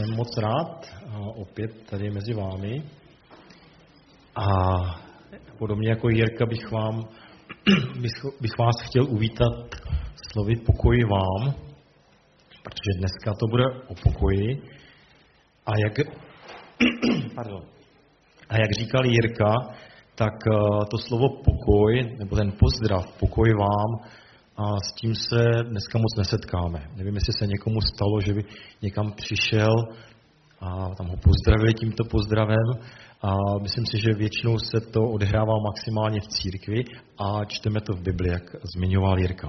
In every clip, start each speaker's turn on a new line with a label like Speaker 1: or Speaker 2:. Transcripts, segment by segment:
Speaker 1: Jsem moc rád opět tady mezi vámi a podobně jako Jirka bych, vám, bych vás chtěl uvítat slovy pokoj vám, protože dneska to bude o pokoji. A jak, pardon, a jak říkal Jirka, tak eh, to slovo pokoj, nebo ten pozdrav pokoj vám, a s tím se dneska moc nesetkáme. Nevím, jestli se někomu stalo, že by někam přišel a tam ho pozdravili tímto pozdravem. A myslím si, že většinou se to odehrává maximálně v církvi a čteme to v Bibli, jak zmiňoval Jirka.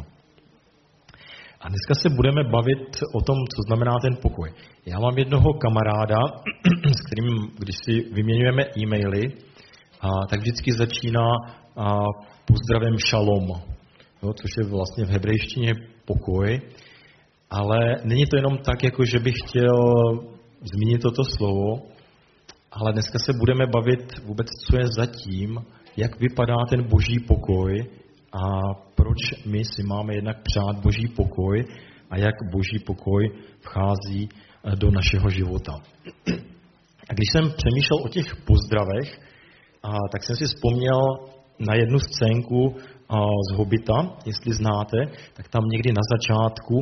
Speaker 1: A dneska se budeme bavit o tom, co znamená ten pokoj. Já mám jednoho kamaráda, s kterým, když si vyměňujeme e-maily, a, tak vždycky začíná a, pozdravem šalom jo, což je vlastně v hebrejštině pokoj, ale není to jenom tak, jako že bych chtěl zmínit toto slovo, ale dneska se budeme bavit vůbec, co je zatím, jak vypadá ten boží pokoj a proč my si máme jednak přát boží pokoj a jak boží pokoj vchází eh, do našeho života. A když jsem přemýšlel o těch pozdravech, a, tak jsem si vzpomněl na jednu scénku z Hobita, jestli znáte, tak tam někdy na začátku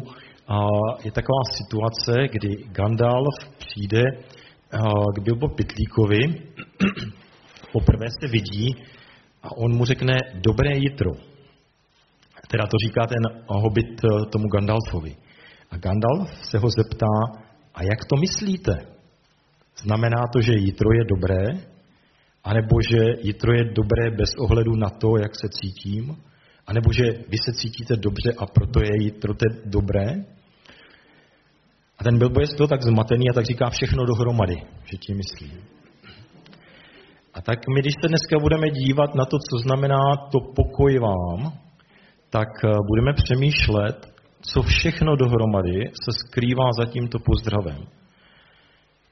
Speaker 1: je taková situace, kdy Gandalf přijde k Bilbo Pitlíkovi, poprvé se vidí a on mu řekne dobré jitro. Teda to říká ten hobit e, tomu Gandalfovi. A Gandalf se ho zeptá, a jak to myslíte? Znamená to, že jitro je dobré? A nebo že jitro je dobré bez ohledu na to, jak se cítím? A nebo že vy se cítíte dobře a proto je jitro dobré? A ten Bilbo je z toho tak zmatený a tak říká všechno dohromady, že tím myslí. A tak my, když se dneska budeme dívat na to, co znamená to pokoj vám, tak eh, budeme přemýšlet, co všechno dohromady se skrývá za tímto pozdravem.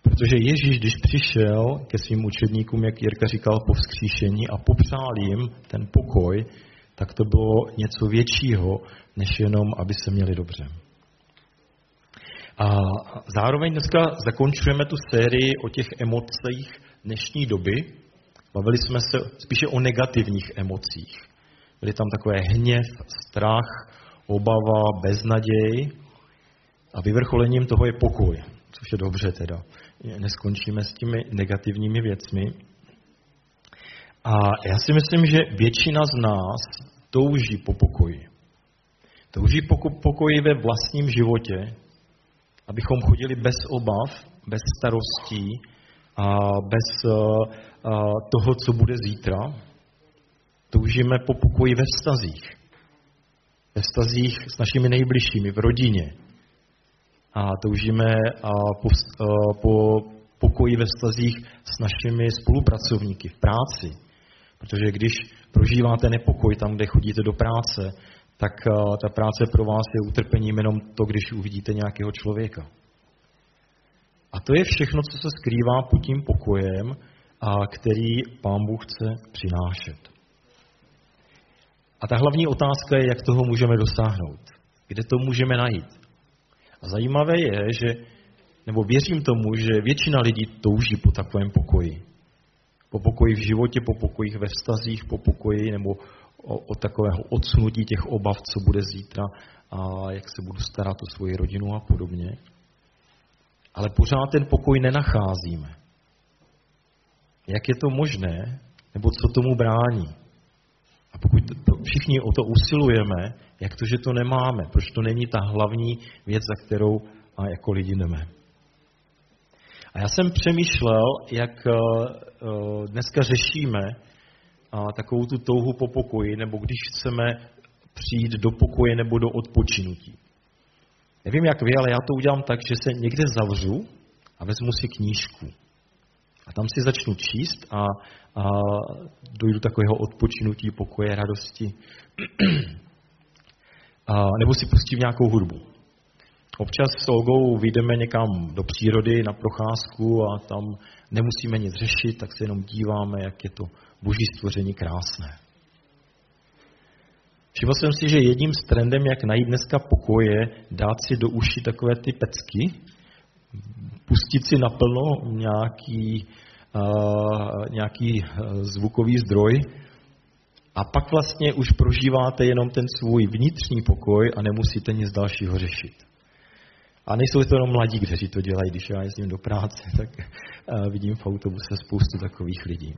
Speaker 1: Protože Ježíš, když přišel ke svým učedníkům, jak Jirka říkal, po vzkříšení a popřál jim ten pokoj, tak to bylo něco většího, než jenom, aby se měli dobře. A zároveň dneska zakončujeme tu sérii o těch emocích dnešní doby. Bavili jsme se spíše o negativních emocích. Byly tam takové hněv, strach, obava, beznaděj a vyvrcholením toho je pokoj, což je dobře teda neskončíme s těmi negativními věcmi. A já si myslím, že většina z nás touží po pokoji. Touží po pokoji ve vlastním životě, abychom chodili bez obav, bez starostí a bez uh, uh, toho, co bude zítra. Toužíme po pokoji ve vztazích. Ve vztazích s našimi nejbližšími, v rodině, a toužíme po, po pokoji ve vztazích s našimi spolupracovníky v práci. Protože když prožíváte nepokoj tam, kde chodíte do práce, tak ta práce pro vás je utrpením jenom to, když uvidíte nějakého člověka. A to je všechno, co se skrývá pod tím pokojem, a který Pán Bůh chce přinášet. A ta hlavní otázka je, jak toho můžeme dosáhnout. Kde to můžeme najít? A zajímavé je, že, nebo věřím tomu, že většina lidí touží po takovém pokoji. Po pokoji v životě, po pokojích ve vztazích, po pokoji nebo o, o takového odsunutí těch obav, co bude zítra a jak se budu starat o svoji rodinu a podobně. Ale pořád ten pokoj nenacházíme. Jak je to možné, nebo co tomu brání? A pokud to, všichni o to usilujeme, jak to, že to nemáme, proč to není ta hlavní věc, za kterou a jako lidi jdeme. A já jsem přemýšlel, jak eh, eh, dneska řešíme takovou tu touhu po pokoji, nebo když chceme přijít do pokoje nebo do odpočinutí. Nevím, jak vy, ale já to udělám tak, že se někde zavřu a vezmu si knížku. A tam si začnu číst a, a dojdu takového odpočinutí, pokoje, radosti. a, nebo si pustím nějakou hudbu. Občas s Olgou vyjdeme někam do přírody na procházku a tam nemusíme nic řešit, tak se jenom díváme, jak je to boží stvoření krásné. Všiml jsem si, že jedním z trendem, jak najít dneska pokoje, dát si do uší takové ty pecky, pustit si naplno nějaký, uh, nějaký zvukový zdroj a pak vlastně už prožíváte jenom ten svůj vnitřní pokoj a nemusíte nic dalšího řešit. A nejsou to jenom mladí, kteří to dělají, když já jezdím do práce, tak vidím v autobuse spoustu takových lidí.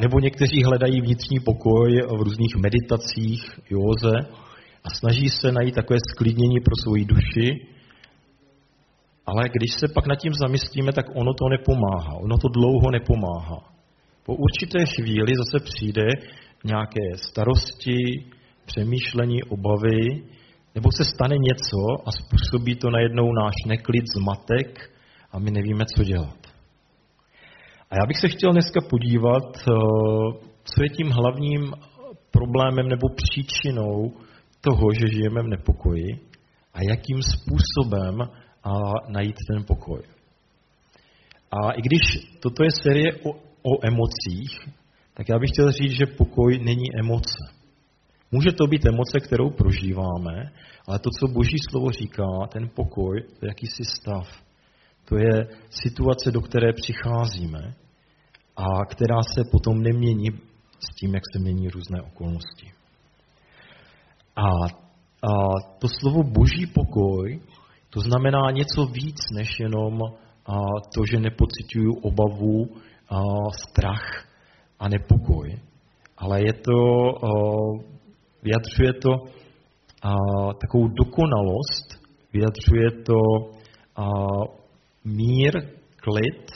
Speaker 1: Nebo někteří hledají vnitřní pokoj v různých meditacích, józe a snaží se najít takové sklidnění pro svoji duši, ale když se pak nad tím zamyslíme, tak ono to nepomáhá. Ono to dlouho nepomáhá. Po určité chvíli zase přijde nějaké starosti, přemýšlení, obavy, nebo se stane něco a způsobí to najednou náš neklid, zmatek a my nevíme, co dělat. A já bych se chtěl dneska podívat, eh, co je tím hlavním problémem nebo příčinou toho, že žijeme v nepokoji a jakým způsobem a najít ten pokoj. A i když toto je série o, o emocích, tak já bych chtěl říct, že pokoj není emoce. Může to být emoce, kterou prožíváme, ale to, co Boží slovo říká, ten pokoj, to je jakýsi stav. To je situace, do které přicházíme a která se potom nemění s tím, jak se mění různé okolnosti. A, a to slovo boží pokoj, to znamená něco víc než jenom to, že nepocituju obavu, strach a nepokoj. Ale je to, vyjadřuje to takovou dokonalost, vyjadřuje to mír, klid,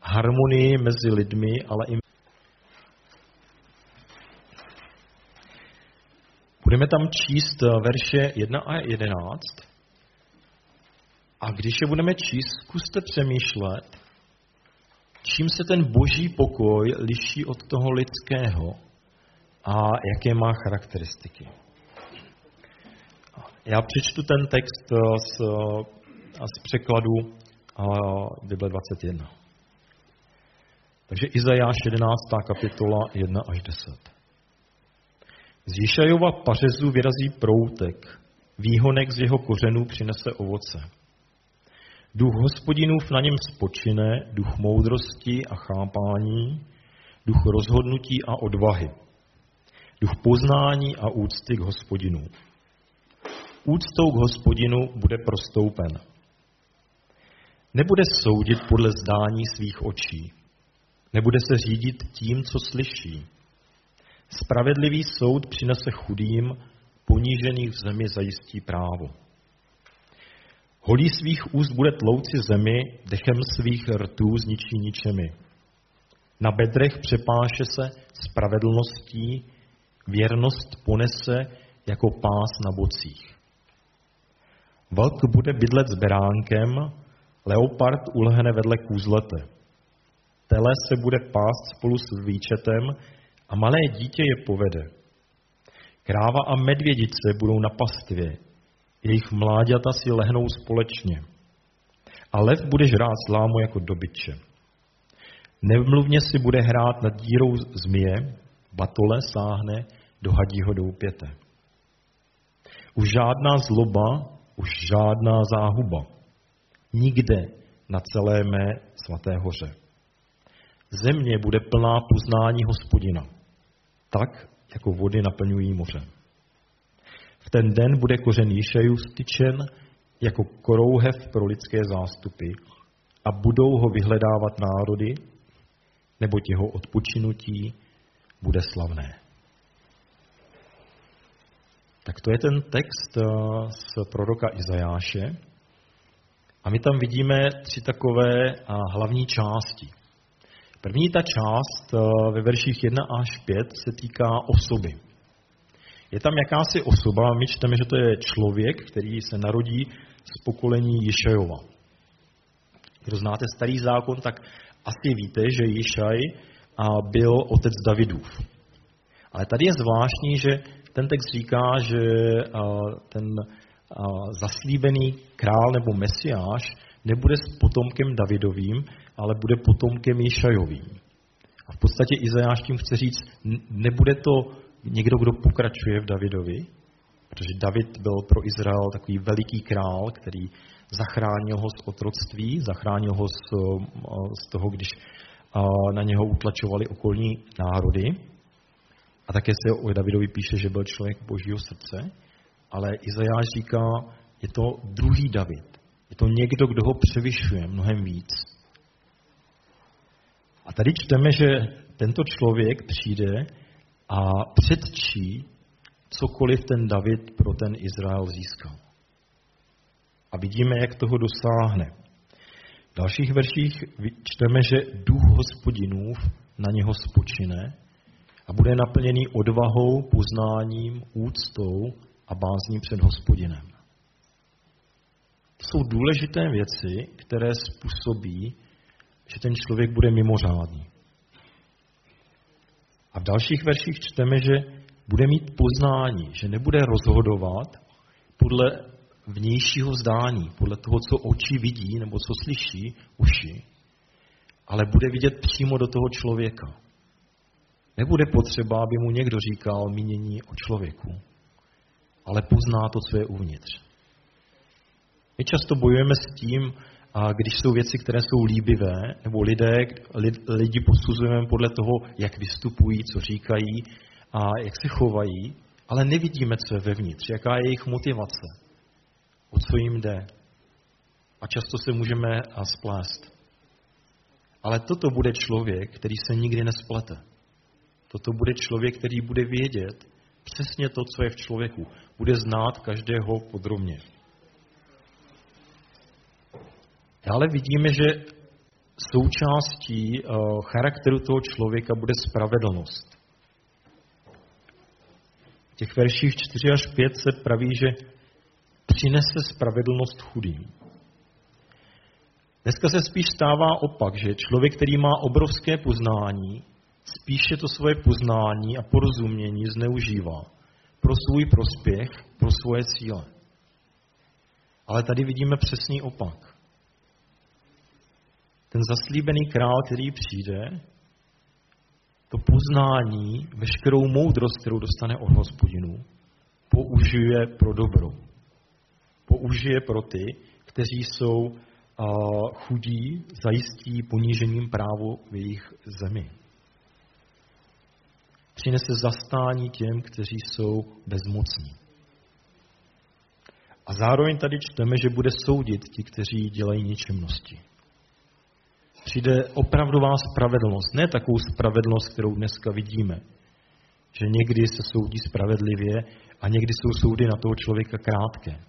Speaker 1: harmonii mezi lidmi, ale i Budeme tam číst eh, verše 1 a 11. A když je budeme číst, zkuste přemýšlet, čím se ten boží pokoj liší od toho lidského a jaké má charakteristiky. Já přečtu ten text eh, z, eh, z překladu Bible 21. Takže Izajáš 11. kapitola 1 až 10. Z Jišajova pařezu vyrazí proutek, výhonek z jeho kořenů přinese ovoce. Duch hospodinův na něm spočine, duch moudrosti a chápání, duch rozhodnutí a odvahy, duch poznání a úcty k hospodinu. Úctou k hospodinu bude prostoupen. Nebude soudit podle zdání svých očí Nebude se řídit tím, co slyší. Spravedlivý soud přinese chudým, ponížených v zemi zajistí právo. Holí svých úst bude tlouci zemi, dechem svých rtů zničí ničemi. Na bedrech přepáše se spravedlností, věrnost ponese jako pás na bocích. Vlk bude bydlet s beránkem, leopard ulehne vedle kůzlete tele se bude pást spolu s výčetem a malé dítě je povede. Kráva a medvědice budou na pastvě, jejich mláďata si lehnou společně. A lev bude žrát slámu jako dobyče. Nevmluvně si bude hrát nad dírou zmije, batole sáhne do hadího doupěte. Už žádná zloba, už žádná záhuba. Nikde na celé mé svaté hoře. Země bude plná poznání hospodina, tak, jako vody naplňují moře. Ten den bude kořen Jišajů styčen jako korouhev pro lidské zástupy a budou ho vyhledávat národy, nebo jeho odpočinutí bude slavné. Tak to je ten text eh, z proroka Izajáše. A my tam vidíme tři takové hlavní části. První ta část eh, ve verších 1 až 5 se týká osoby. Je tam jakási osoba, my čteme, že to je člověk, který se narodí z pokolení Jišajova. Kdo znáte starý zákon, tak asi víte, že Jišaj byl otec Davidův. Ale tady je zvláštní, že ten text říká, že ten zaslíbený král nebo mesiáš nebude s potomkem Davidovým, ale bude potomkem Jišajovým. A v podstatě Izajáš tím chce říct, nebude to někdo, kdo pokračuje v Davidovi, protože David byl pro Izrael takový veliký král, který zachránil ho z otroctví, zachránil ho z, z toho, když na něho utlačovali okolní národy. A také se o Davidovi píše, že byl člověk božího srdce, ale Izajáš říká, je to druhý David. Je to někdo, kdo ho převyšuje mnohem víc. A tady čteme, že tento člověk přijde a předčí cokoliv ten David pro ten Izrael získal. A vidíme, jak toho dosáhne. V dalších verších čteme, že duch hospodinův na něho spočine a bude naplněný odvahou, poznáním, úctou a bázní před hospodinem. To jsou důležité věci, které způsobí, že ten člověk bude mimořádný. A v dalších verších čteme, že bude mít poznání, že nebude rozhodovat podle vnějšího zdání, podle toho, co oči vidí nebo co slyší uši, ale bude vidět přímo do toho člověka. Nebude potřeba, aby mu někdo říkal mínění o člověku, ale pozná to, co je uvnitř. My často bojujeme s tím, a když jsou věci, které jsou líbivé, nebo lidé, lidi posuzujeme podle toho, jak vystupují, co říkají a jak se chovají, ale nevidíme, co je vevnitř, jaká je jejich motivace, o co jim jde. A často se můžeme splést. Ale toto bude člověk, který se nikdy nesplete. Toto bude člověk, který bude vědět přesně to, co je v člověku. Bude znát každého podrobně. Ale vidíme, že součástí eh, charakteru toho člověka bude spravedlnost. V těch verších 4 až 5 se praví, že přinese spravedlnost chudým. Dneska se spíš stává opak, že člověk, který má obrovské poznání, spíše to svoje poznání a porozumění zneužívá pro svůj prospěch, pro svoje cíle. Ale tady vidíme přesný opak ten zaslíbený král, který přijde, to poznání, veškerou moudrost, kterou dostane od hospodinu, použije pro dobro. Použije pro ty, kteří jsou chudí, zajistí ponížením právu v jejich zemi. Přinese zastání těm, kteří jsou bezmocní. A zároveň tady čteme, že bude soudit ti, kteří dělají ničemnosti přijde opravdová spravedlnost. Ne takovou spravedlnost, kterou dneska vidíme. Že někdy se soudí spravedlivě a někdy jsou soudy na toho člověka krátké.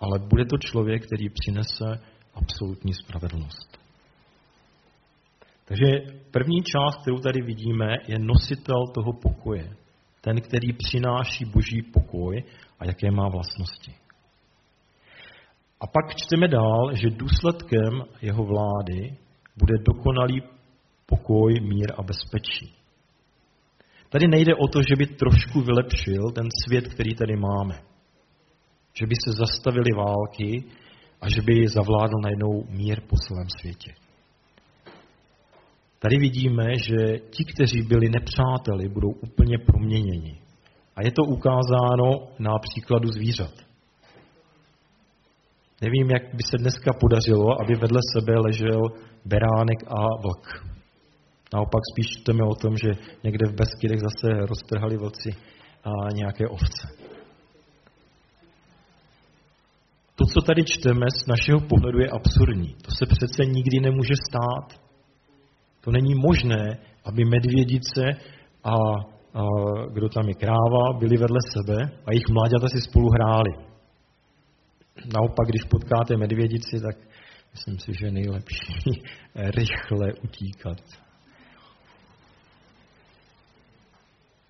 Speaker 1: Ale bude to člověk, který přinese absolutní spravedlnost. Takže první část, kterou tady vidíme, je nositel toho pokoje. Ten, který přináší boží pokoj a jaké má vlastnosti. A pak čteme dál, že důsledkem jeho vlády bude dokonalý pokoj, mír a bezpečí. Tady nejde o to, že by trošku vylepšil ten svět, který tady máme. Že by se zastavily války a že by zavládl najednou mír po celém světě. Tady vidíme, že ti, kteří byli nepřáteli, budou úplně proměněni. A je to ukázáno na příkladu zvířat. Nevím, jak by se dneska podařilo, aby vedle sebe ležel beránek a vlk. Naopak spíš čteme o tom, že někde v Beskydech zase roztrhali vlci a nějaké ovce. To, co tady čteme, z našeho pohledu je absurdní. To se přece nikdy nemůže stát. To není možné, aby medvědice a, a kdo tam je kráva, byli vedle sebe a jejich mláďata si spolu hráli. Naopak, když potkáte medvědici, tak myslím si, že je nejlepší rychle utíkat.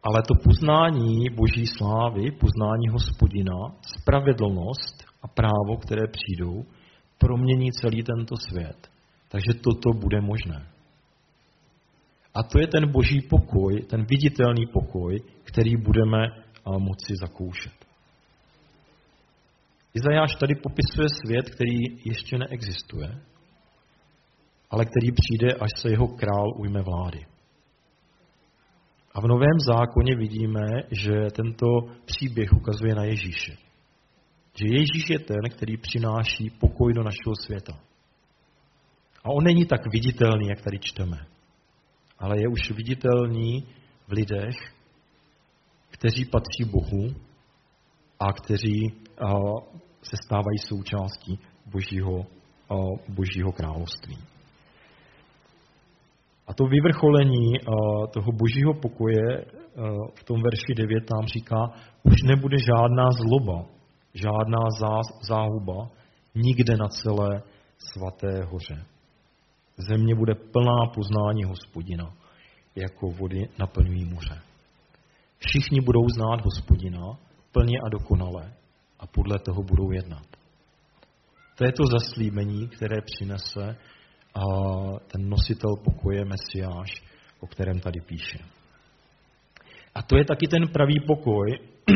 Speaker 1: Ale to poznání Boží slávy, poznání hospodina, spravedlnost a právo, které přijdou, promění celý tento svět. Takže toto bude možné. A to je ten boží pokoj, ten viditelný pokoj, který budeme moci zakoušet. Izajáš tady popisuje svět, který ještě neexistuje, ale který přijde, až se jeho král ujme vlády. A v Novém zákoně vidíme, že tento příběh ukazuje na Ježíše. že Ježíš je ten, který přináší pokoj do našeho světa. A on není tak viditelný, jak tady čteme, ale je už viditelný v lidech, kteří patří Bohu a kteří se stávají součástí Božího, Božího království. A to vyvrcholení toho božího pokoje v tom verši 9 nám říká, už nebude žádná zloba, žádná záhuba nikde na celé svaté hoře. Země bude plná poznání hospodina, jako vody naplňují moře. Všichni budou znát hospodina plně a dokonale a podle toho budou jednat. To je to zaslíbení, které přinese ten nositel pokoje Mesiáš, o kterém tady píše. A to je taky ten pravý pokoj,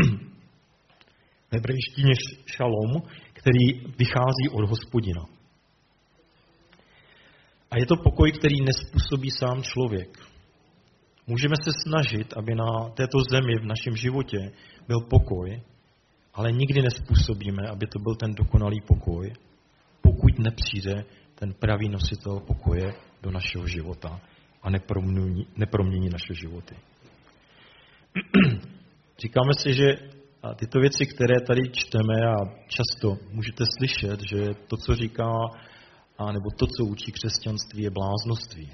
Speaker 1: ve hebrejštině šalom, který vychází od hospodina. A je to pokoj, který nespůsobí sám člověk. Můžeme se snažit, aby na této zemi, v našem životě, byl pokoj, ale nikdy nespůsobíme, aby to byl ten dokonalý pokoj, pokud nepřijde ten pravý nositel pokoje do našeho života a nepromění, nepromění naše životy. Říkáme si, že tyto věci, které tady čteme a často můžete slyšet, že to, co říká, a nebo to, co učí křesťanství, je bláznoství.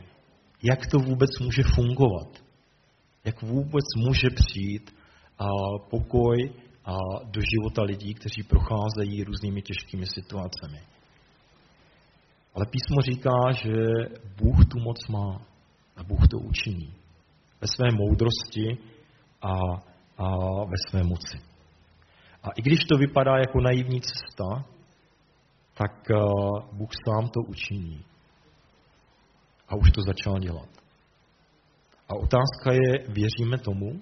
Speaker 1: Jak to vůbec může fungovat? Jak vůbec může přijít pokoj do života lidí, kteří procházejí různými těžkými situacemi? Ale písmo říká, že Bůh tu moc má a Bůh to učiní. Ve své moudrosti a, a ve své moci. A i když to vypadá jako naivní cesta, tak Bůh sám to učiní. A už to začal dělat. A otázka je, věříme tomu?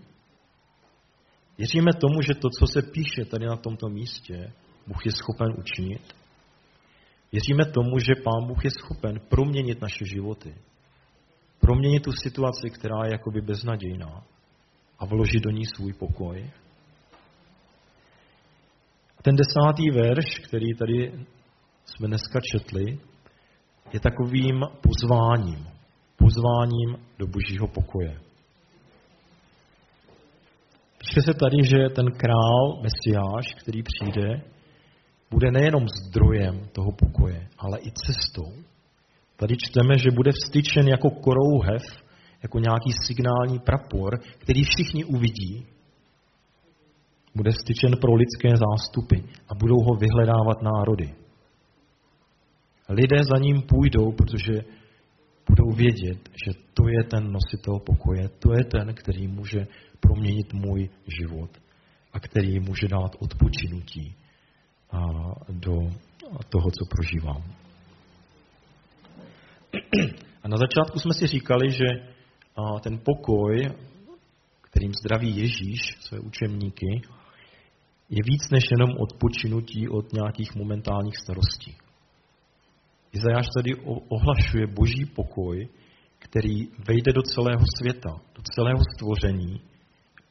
Speaker 1: Věříme tomu, že to, co se píše tady na tomto místě, Bůh je schopen učinit? Věříme tomu, že Pán Bůh je schopen proměnit naše životy. Proměnit tu situaci, která je jakoby beznadějná a vložit do ní svůj pokoj. Ten desátý verš, který tady jsme dneska četli, je takovým pozváním. Pozváním do božího pokoje. Píše se tady, že ten král, Mesiáš, který přijde, bude nejenom zdrojem toho pokoje, ale i cestou. Tady čteme, že bude vstyčen jako korouhev, jako nějaký signální prapor, který všichni uvidí. Bude vstyčen pro lidské zástupy a budou ho vyhledávat národy. Lidé za ním půjdou, protože budou vědět, že to je ten nositel pokoje, to je ten, který může proměnit můj život a který může dát odpočinutí do toho, co prožívám. A na začátku jsme si říkali, že ten pokoj, kterým zdraví Ježíš své učemníky, je víc než jenom odpočinutí od nějakých momentálních starostí. Izajáš tady ohlašuje boží pokoj, který vejde do celého světa, do celého stvoření,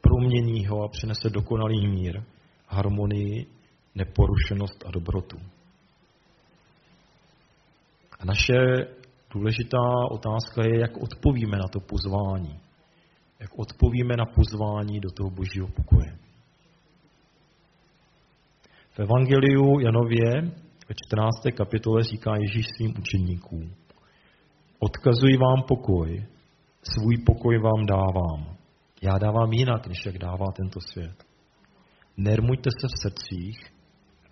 Speaker 1: promění ho a přinese dokonalý mír, harmonii neporušenost a dobrotu. A naše důležitá otázka je, jak odpovíme na to pozvání. Jak odpovíme na pozvání do toho božího pokoje. V Evangeliu Janově ve 14. kapitole říká Ježíš svým učeníkům. Odkazuji vám pokoj, svůj pokoj vám dávám. Já dávám jinak, než jak dává tento svět. Nermuďte se v srdcích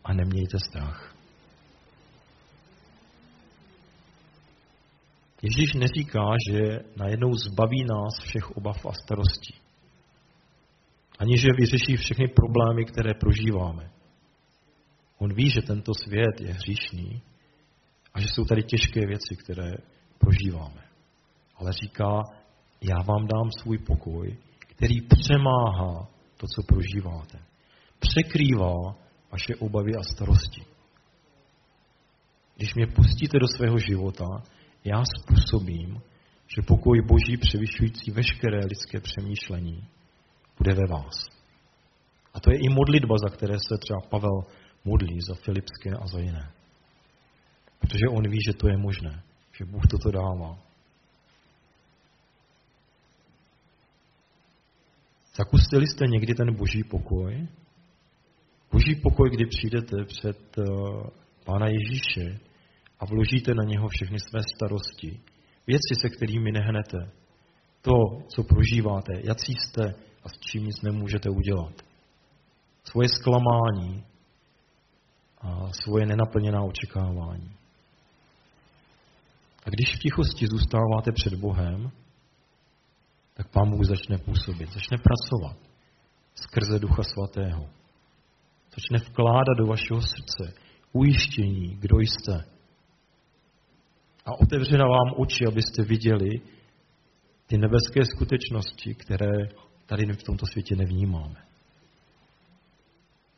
Speaker 1: a nemějte strach. Ježíš neříká, že najednou zbaví nás všech obav a starostí. Ani že vyřeší všechny problémy, které prožíváme. On ví, že tento svět je hříšný a že jsou tady těžké věci, které prožíváme. Ale říká, já vám dám svůj pokoj, který přemáhá to, co prožíváte. Překrývá vaše obavy a starosti. Když mě pustíte do svého života, já způsobím, že pokoj Boží převyšující veškeré lidské přemýšlení bude ve vás. A to je i modlitba, za které se třeba Pavel modlí za Filipské a za jiné. Protože on ví, že to je možné, že Bůh toto dává. Zakustili jste někdy ten boží pokoj? Boží pokoj, kdy přijdete před uh, Pána Ježíše a vložíte na něho všechny své starosti, věci, se kterými nehnete, to, co prožíváte, jací jste a s čím nic nemůžete udělat. Svoje zklamání svoje nenaplněná očekávání. A když v tichosti zůstáváte před Bohem, tak Pán Bůh začne působit, začne pracovat skrze Ducha Svatého. Začne vkládat do vašeho srdce ujištění, kdo jste. A otevře vám oči, abyste viděli ty nebeské skutečnosti, které tady v tomto světě nevnímáme.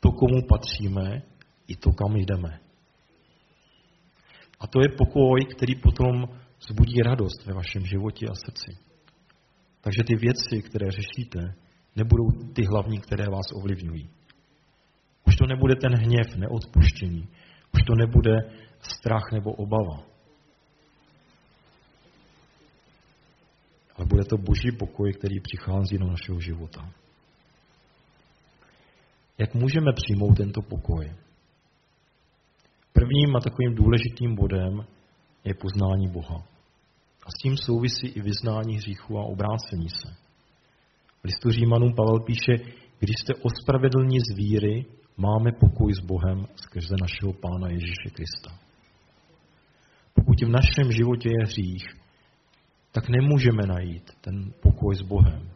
Speaker 1: To, komu patříme, i to, kam jdeme. A to je pokoj, který potom zbudí radost ve vašem životě a srdci. Takže ty věci, které řešíte, nebudou ty hlavní, které vás ovlivňují. Už to nebude ten hněv, neodpuštění. Už to nebude strach nebo obava. Ale bude to boží pokoj, který přichází do našeho života. Jak můžeme přijmout tento pokoj? Prvním a takovým důležitým bodem je poznání Boha. A s tím souvisí i vyznání hříchu a obrácení se. V listu Římanům Pavel píše, když jste ospravedlní z víry, máme pokoj s Bohem skrze našeho Pána Ježíše Krista. Pokud v našem životě je hřích, tak nemůžeme najít ten pokoj s Bohem,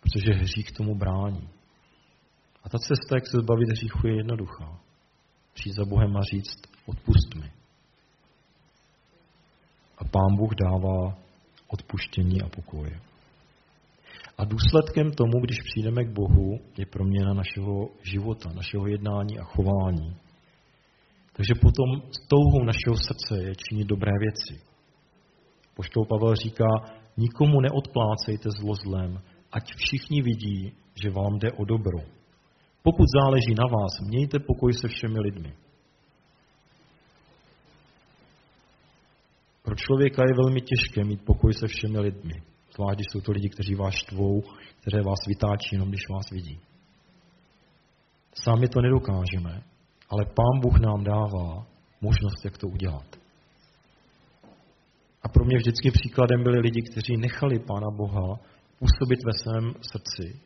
Speaker 1: protože hřích tomu brání. A ta cesta, jak se zbavit hříchu, je jednoduchá. Přijít za Bohem a říct, odpust mi. A Pán Bůh dává odpuštění a pokoj. A důsledkem tomu, když přijdeme k Bohu, je proměna našeho života, našeho jednání a chování. Takže potom s touhou našeho srdce je činit dobré věci. Poštol Pavel říká, nikomu neodplácejte zlo zlem, ať všichni vidí, že vám jde o dobro. Pokud záleží na vás, mějte pokoj se všemi lidmi. Pro člověka je velmi těžké mít pokoj se všemi lidmi. Zvlášť, když jsou to lidi, kteří vás štvou, které vás vytáčí, jenom když vás vidí. Sami to nedokážeme, ale Pán Bůh nám dává možnost, jak to udělat. A pro mě vždycky příkladem byli lidi, kteří nechali Pána Boha působit ve svém srdci.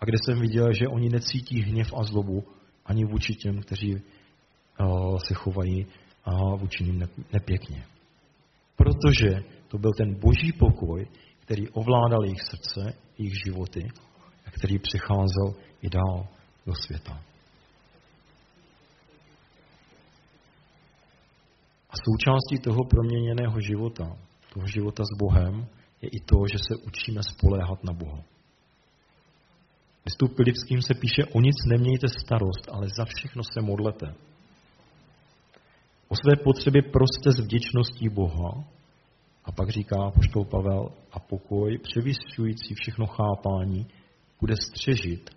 Speaker 1: A kde jsem viděl, že oni necítí hněv a zlobu ani vůči těm, kteří uh, se chovají a vůči ním nepěkně. Protože to byl ten boží pokoj, který ovládal jejich srdce, jejich životy a který přecházel i dál do světa. A součástí toho proměněného života, toho života s Bohem, je i to, že se učíme spoléhat na Boha. Listu Pilipským se píše, o nic nemějte starost, ale za všechno se modlete. O své potřeby proste s vděčností Boha, a pak říká poštol Pavel, a pokoj, převyšující všechno chápání, bude střežit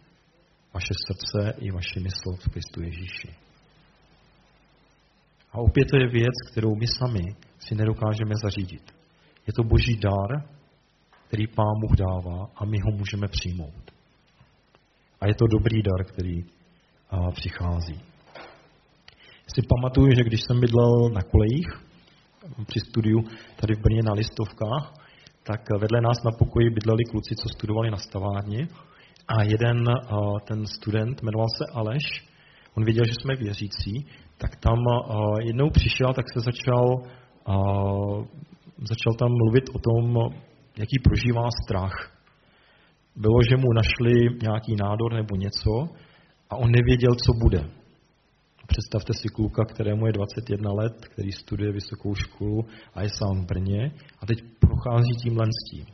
Speaker 1: vaše srdce i vaše mysl v Kristu Ježíši. A opět to je věc, kterou my sami si nedokážeme zařídit. Je to boží dar, který Pán Bůh dává a my ho můžeme přijmout. A je to dobrý dar, který a, přichází. Si pamatuju, že když jsem bydlel na kolejích při studiu tady v Brně na listovkách, tak vedle nás na pokoji bydleli kluci, co studovali na stavárně a jeden ten student, jmenoval se Aleš, on věděl, že jsme věřící, tak tam jednou přišel, tak se začal, začal tam mluvit o tom, jaký prožívá strach. Bylo, že mu našli nějaký nádor nebo něco a on nevěděl, co bude. Představte si kluka, kterému je 21 let, který studuje vysokou školu a je sám v Brně a teď prochází tímhle s tím.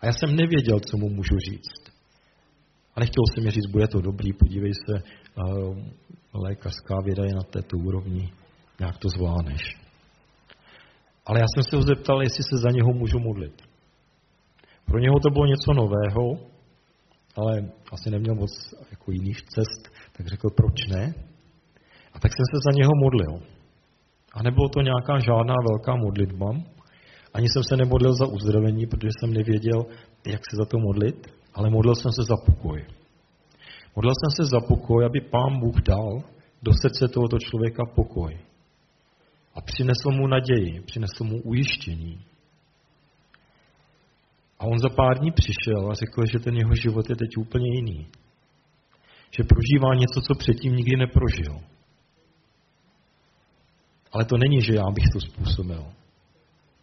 Speaker 1: A já jsem nevěděl, co mu můžu říct. A nechtěl jsem mi říct, bude to dobrý, podívej se, lékařská věda je na této úrovni, nějak to zvládneš. Ale já jsem se ho zeptal, jestli se za něho můžu modlit. Pro něho to bylo něco nového, ale asi neměl moc jako jiných cest, tak řekl, proč ne? A tak jsem se za něho modlil. A nebylo to nějaká žádná velká modlitba. Ani jsem se nemodlil za uzdravení, protože jsem nevěděl, jak se za to modlit, ale modlil jsem se za pokoj. Modlil jsem se za pokoj, aby pán Bůh dal do srdce tohoto člověka pokoj. A přinesl mu naději, přinesl mu ujištění. A on za pár dní přišel a řekl, že ten jeho život je teď úplně jiný. Že prožívá něco, co předtím nikdy neprožil. Ale to není, že já bych to způsobil.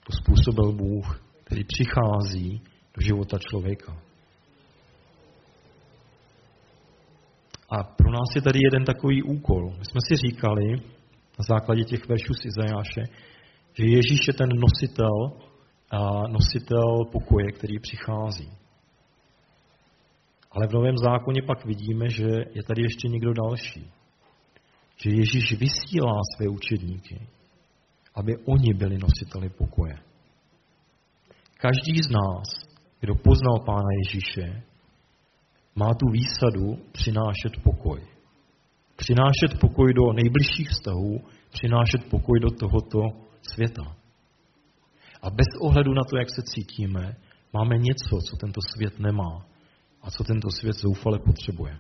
Speaker 1: To způsobil Bůh, který přichází do života člověka. A pro nás je tady jeden takový úkol. My jsme si říkali na základě těch veršů z Izajáše, že Ježíš je ten nositel, nositel pokoje, který přichází. Ale v Novém zákoně pak vidíme, že je tady ještě někdo další. Že Ježíš vysílá své učedníky, aby oni byli nositeli pokoje. Každý z nás, kdo poznal Pána Ježíše, má tu výsadu přinášet pokoj. Přinášet pokoj do nejbližších vztahů, přinášet pokoj do tohoto světa. A bez ohledu na to, jak se cítíme, máme něco, co tento svět nemá a co tento svět zoufale potřebuje.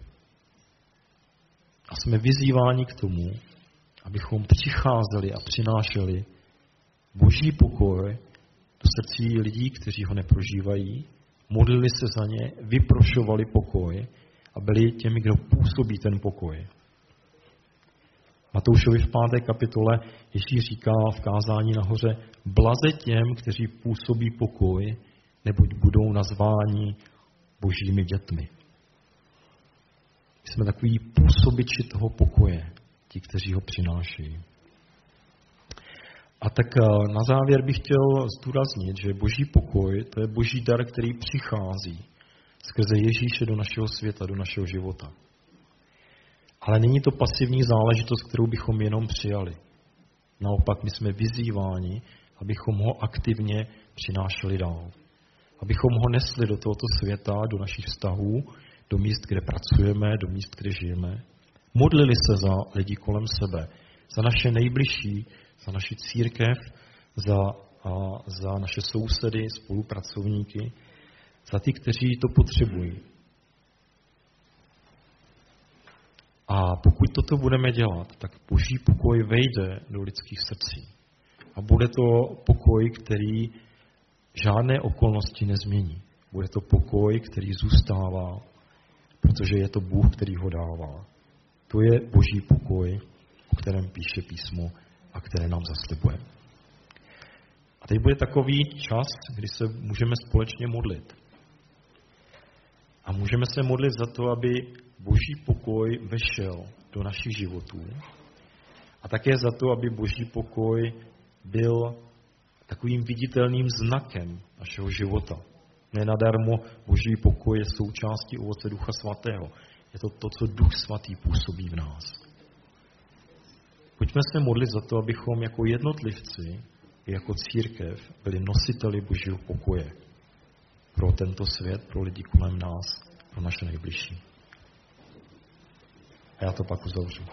Speaker 1: A jsme vyzýváni k tomu, abychom přicházeli a přinášeli boží pokoj do srdcí lidí, kteří ho neprožívají, modlili se za ně, vyprošovali pokoj a byli těmi, kdo působí ten pokoj. Matoušovi v páté kapitole Ježíš říká v kázání nahoře, blaze těm, kteří působí pokoj, neboť budou nazváni božími dětmi. Jsme takový působiči toho pokoje, ti, kteří ho přinášejí. A tak eh, na závěr bych chtěl zdůraznit, že boží pokoj to je boží dar, který přichází skrze Ježíše do našeho světa, do našeho života. Ale není to pasivní záležitost, kterou bychom jenom přijali. Naopak my jsme vyzýváni, abychom ho aktivně přinášeli dál. Abychom ho nesli do tohoto světa, do našich vztahů, do míst, kde pracujeme, do míst, kde žijeme. Modlili se za lidi kolem sebe, za naše nejbližší, za naši církev, za, a, za naše sousedy, spolupracovníky, za ty, kteří to potřebují. A pokud toto budeme dělat, tak boží pokoj vejde do lidských srdcí. A bude to pokoj, který žádné okolnosti nezmění. Bude to pokoj, který zůstává, protože je to Bůh, který ho dává. To je boží pokoj, o kterém píše písmo a které nám zaslibuje. A teď bude takový čas, kdy se můžeme společně modlit. A můžeme se modlit za to, aby boží pokoj vešel do našich životů. A také za to, aby boží pokoj byl takovým viditelným znakem našeho života. Nenadarmo boží pokoj je součástí ovoce Ducha Svatého. Je to to, co Duch Svatý působí v nás. Pojďme se modlit za to, abychom jako jednotlivci jako církev byli nositeli božího pokoje pro tento svět, pro lidi kolem nás, pro naše nejbližší. A já to pak uzavřu.